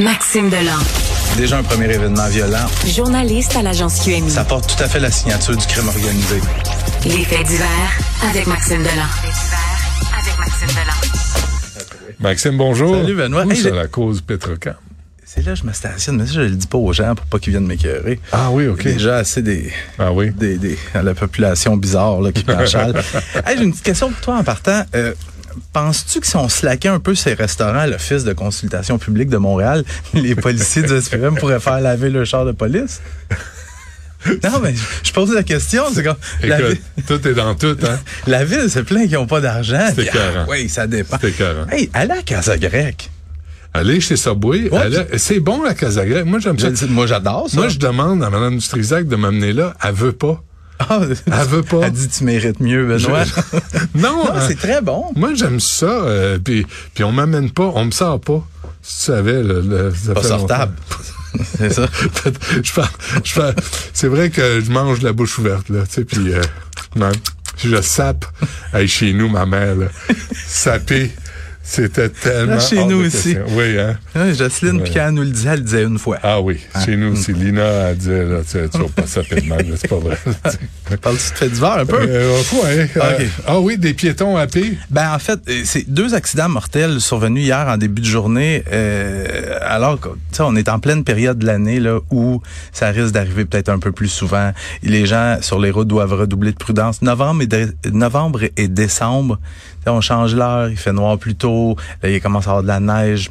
Maxime Delan. Déjà un premier événement violent. Journaliste à l'agence QMI. Ça porte tout à fait la signature du crime organisé. Les faits divers avec Maxime Delan. avec Maxime Delan. Maxime, bonjour. Salut Benoît. Où hey, la cause Petrocam? C'est là que je me stationne, mais ça, je le dis pas aux gens pour pas qu'ils viennent m'écœurer. Ah oui, OK. Déjà assez des, ah oui. des, des la population bizarre là, qui planchale. hey, J'ai une petite question pour toi en partant. Euh, Penses-tu que si on slaquait un peu ces restaurants à l'Office de consultation publique de Montréal, les policiers du SPM pourraient faire laver le char de police? Non, mais je pose la question. C'est comme. la ville, tout est dans tout, hein? La ville se plaint qu'ils n'ont pas d'argent. C'est ah, Oui, ça dépend. C'est. Hey, allez à Casa Grecque. Allez chez Subway. Ouais, c'est bon, la Casa Grecque. Moi, j'aime ça. Moi, j'adore ça. Moi, je demande à Mme Dutrisac de m'amener là. Elle veut pas. Ah, elle veut pas. Elle dit tu mérites mieux, Benoît. non, non c'est très bon. Moi, j'aime ça. Euh, puis, puis on m'amène pas, on me sort pas. Si tu savais, le, le ça pas sortable. c'est ça. je c'est vrai que je mange la bouche ouverte là, tu sais, puis euh, man, je sape. Hey, chez nous, ma mère, là, saper c'était tellement. Là, chez nous aussi. Oui, hein? Ouais, Jocelyne, puis quand elle nous le disait, elle le disait une fois. Ah oui, ah. chez nous aussi. Lina, elle disait, là, tu, tu vas pas de mal, c'est pas vrai. Parles-tu de fait d'hiver un peu? Euh, euh, okay. ah oui, des piétons à pied? Ben, en fait, c'est deux accidents mortels survenus hier en début de journée, euh, alors que, on est en pleine période de l'année, là, où ça risque d'arriver peut-être un peu plus souvent. Les gens sur les routes doivent redoubler de prudence. Novembre et, de, novembre et décembre, on change l'heure, il fait noir plus tôt, là, il commence à avoir de la neige.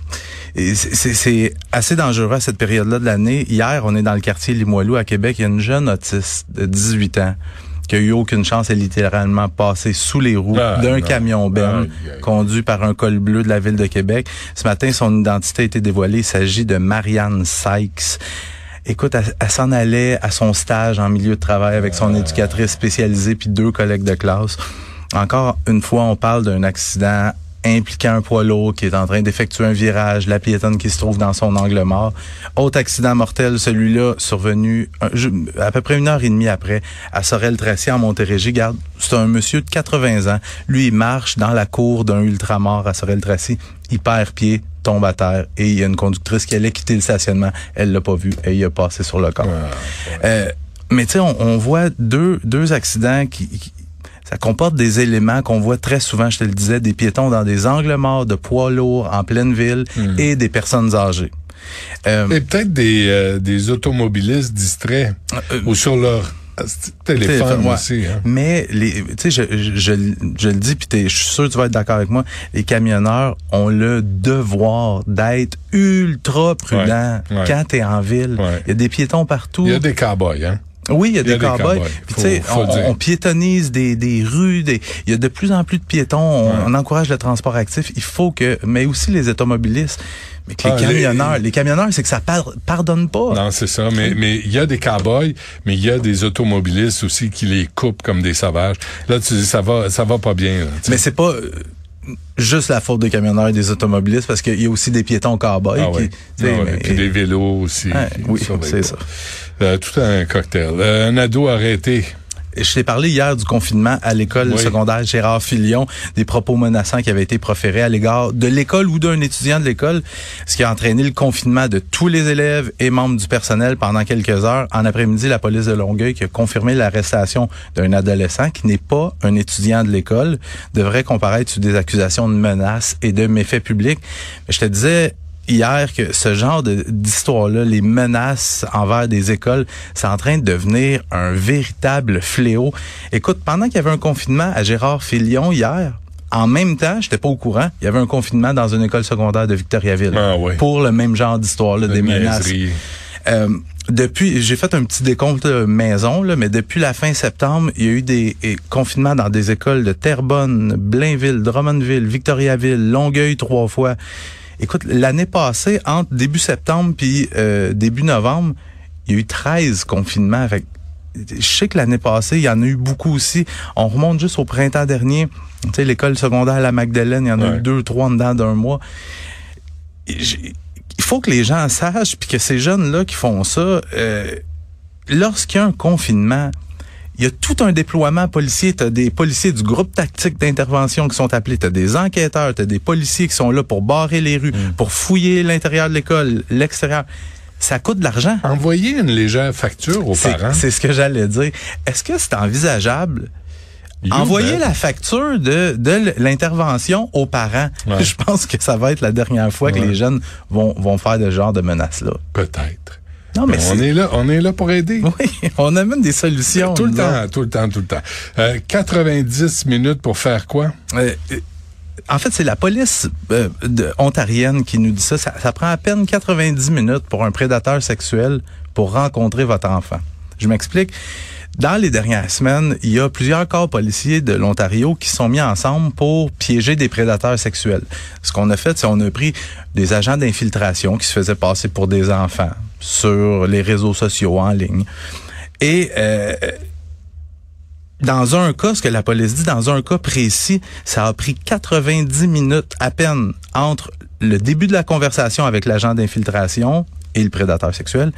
C'est assez dangereux à cette période-là de l'année. Hier, on est dans le quartier Limoilou à Québec, il y a une jeune autiste de 18 ans qui a eu aucune chance, est littéralement passée sous les roues ah, d'un camion Ben conduit par un col bleu de la ville de Québec. Ce matin, son identité a été dévoilée. Il s'agit de Marianne Sykes. Écoute, elle, s'en allait à son stage en milieu de travail avec son ah. éducatrice spécialisée puis deux collègues de classe. Encore une fois, on parle d'un accident impliquant un poids lourd qui est en train d'effectuer un virage, la piétonne qui se trouve dans son angle mort. Autre accident mortel, celui-là, survenu à peu près une heure et demie après, à Sorel-Tracy, en Montérégie. Garde, c'est un monsieur de 80 ans. Lui, il marche dans la cour d'un ultramar à Sorel-Tracy. Il perd pied, tombe à terre et il y a une conductrice qui allait quitter le stationnement. Elle l'a pas vu et il a passé sur le corps. Euh, mais tu sais, on, on, voit deux, deux accidents qui, qui ça comporte des éléments qu'on voit très souvent, je te le disais, des piétons dans des angles morts de poids lourds en pleine ville hmm. et des personnes âgées. Euh, et peut-être des, euh, des automobilistes distraits euh, ou sur leur téléphone aussi. Hein. Mais les, tu sais, je, je, je, le dis, puis je suis sûr que tu vas être d'accord avec moi. Les camionneurs ont le devoir d'être ultra prudents quand tu es en ville. Il y a des piétons partout. Il y a des cowboys, hein. Oui, il y a, des, cowboys. Sais, on, piétonise des, des rues, des, il y a de plus en plus de piétons. On, encourage le transport actif. Il faut que, mais aussi les automobilistes. Mais que les ah, camionneurs, les, camionneurs, c'est que ça pardonne pas. Non, c'est ça. Mais mais il y a des cowboys, mais il y a des automobilistes aussi qui les coupent comme des sauvages. Là, tu dis ça va, ça va pas bien. mais c'est pas juste la faute des camionneurs et des automobilistes parce qu'il y a aussi des piétons cowboys. Ah, qui, ah Puis des vélos aussi. oui, c'est ça. Euh, tout un cocktail. Euh, un ado arrêté je t'ai parlé hier du confinement à l'école secondaire Gérard Filion, des propos menaçants qui avaient été proférés à l'égard de l'école ou d'un étudiant de l'école, ce qui a entraîné le confinement de tous les élèves et membres du personnel pendant quelques heures. En après-midi, la police de Longueuil qui a confirmé l'arrestation d'un adolescent qui n'est pas un étudiant de l'école, devrait comparaître sous des accusations de menaces et de méfaits publics. Mais je te disais, hier que ce genre d'histoire-là, les menaces envers des écoles, c'est en train de devenir un véritable fléau. Écoute, pendant qu'il y avait un confinement à Gérard Filion hier, en même temps, j'étais pas au courant, il y avait un confinement dans une école secondaire de Victoriaville ah, pour le même genre d'histoire-là, des menaces. Euh, depuis, j'ai fait un petit décompte maison, là, mais depuis la fin septembre, il y a eu des confinements dans des écoles de Terrebonne, Blainville, Drummondville, Victoriaville, Longueuil trois fois. Écoute, l'année passée, entre début septembre puis euh, début novembre, il y a eu 13 confinements. Fait je sais que l'année passée, il y en a eu beaucoup aussi. On remonte juste au printemps dernier. Tu sais, l'école secondaire à la Magdalene, il y en a eu deux, trois en dedans d'un mois. Il faut que les gens sachent, puis que ces jeunes-là qui font ça, euh, lorsqu'il y a un confinement, il y a tout un déploiement policier. Tu as des policiers du groupe tactique d'intervention qui sont appelés. Tu as des enquêteurs, tu as des policiers qui sont là pour barrer les rues, Mm. pour fouiller l'intérieur de l'école, l'extérieur. Ça coûte de l'argent. Envoyer une légère facture aux C'est parents. c'est ce que j'allais dire. Est-ce que c'est envisageable? You Envoyer bet. la facture de, de l'intervention aux parents. Ouais. Je pense que ça va être la dernière fois que les jeunes vont, vont faire ce genre de menaces-là. Peut-être. Non, mais on est là, on est là pour aider. Oui, on amène des solutions. Tout le temps, tout le temps, tout le temps. Euh, 90 minutes pour faire quoi? Euh, euh, en fait, c'est la police euh, de- ontarienne qui nous dit ça. ça. ça prend à peine 90 minutes pour un prédateur sexuel pour rencontrer votre enfant. Je m'explique. Dans les dernières semaines, il y a plusieurs corps policiers de l'Ontario qui sont mis ensemble pour piéger des prédateurs sexuels. Ce qu'on a fait, c'est on a pris des agents d'infiltration qui se faisaient passer pour des enfants sur les réseaux sociaux en ligne. Et euh, dans un cas, ce que la police dit, dans un cas précis, ça a pris 90 minutes à peine entre le début de la conversation avec l'agent d'infiltration et le prédateur sexuel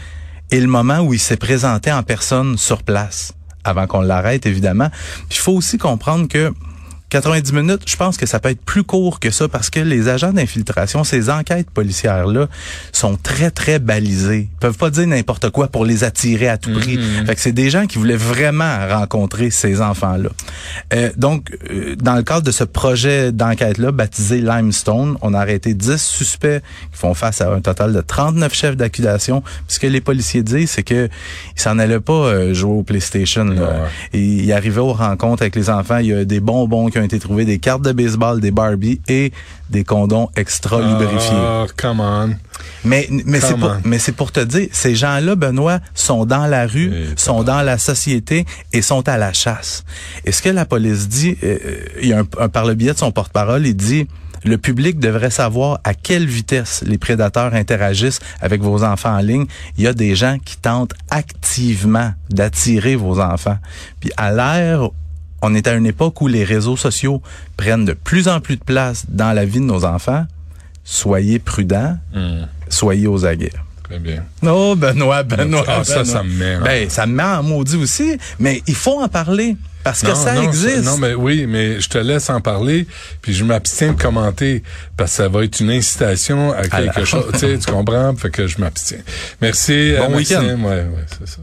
et le moment où il s'est présenté en personne sur place avant qu'on l'arrête, évidemment. Il faut aussi comprendre que 90 minutes, je pense que ça peut être plus court que ça parce que les agents d'infiltration, ces enquêtes policières-là, sont très, très balisées. Ils peuvent pas dire n'importe quoi pour les attirer à tout prix. Fait que c'est des gens qui voulaient vraiment rencontrer ces enfants-là. Euh, donc, euh, dans le cadre de ce projet d'enquête-là, baptisé Limestone, on a arrêté 10 suspects qui font face à un total de 39 chefs d'accusation. Ce que les policiers disent, c'est que ils s'en allaient pas euh, jouer au PlayStation. Là. Ils arrivaient aux rencontres avec les enfants. Il y a des bonbons qui ont été trouvés, des cartes de baseball, des Barbie et des condoms extra lubrifiés. Ah, come on. Mais mais c'est pour mais c'est pour te dire, ces gens-là, Benoît, sont dans la rue, sont dans la société et sont à la chasse. Et ce que la police dit, euh, il y a un, un- par le biais de son porte-parole, il dit le public devrait savoir à quelle vitesse les prédateurs interagissent avec vos enfants en ligne. Il y a des gens qui tentent activement d'attirer vos enfants. Puis à l'ère on est à une époque où les réseaux sociaux prennent de plus en plus de place dans la vie de nos enfants. Soyez prudents, Hmm, soyez aux aguets. très bien. Oh, Benoît, Benoît. Ah, ça, Benoît. ça me met. en- Ben, ça me met en maudit aussi, mais il faut en parler parce que Non, ça non, existe. Non, mais oui, mais je te laisse en parler, puis je m'abstiens de commenter parce que ça va être une incitation à quelque chose. tu sais, tu comprends? Fait que je m'abstiens. Merci. Bon euh, week-end. Ouais, ouais, c'est ça.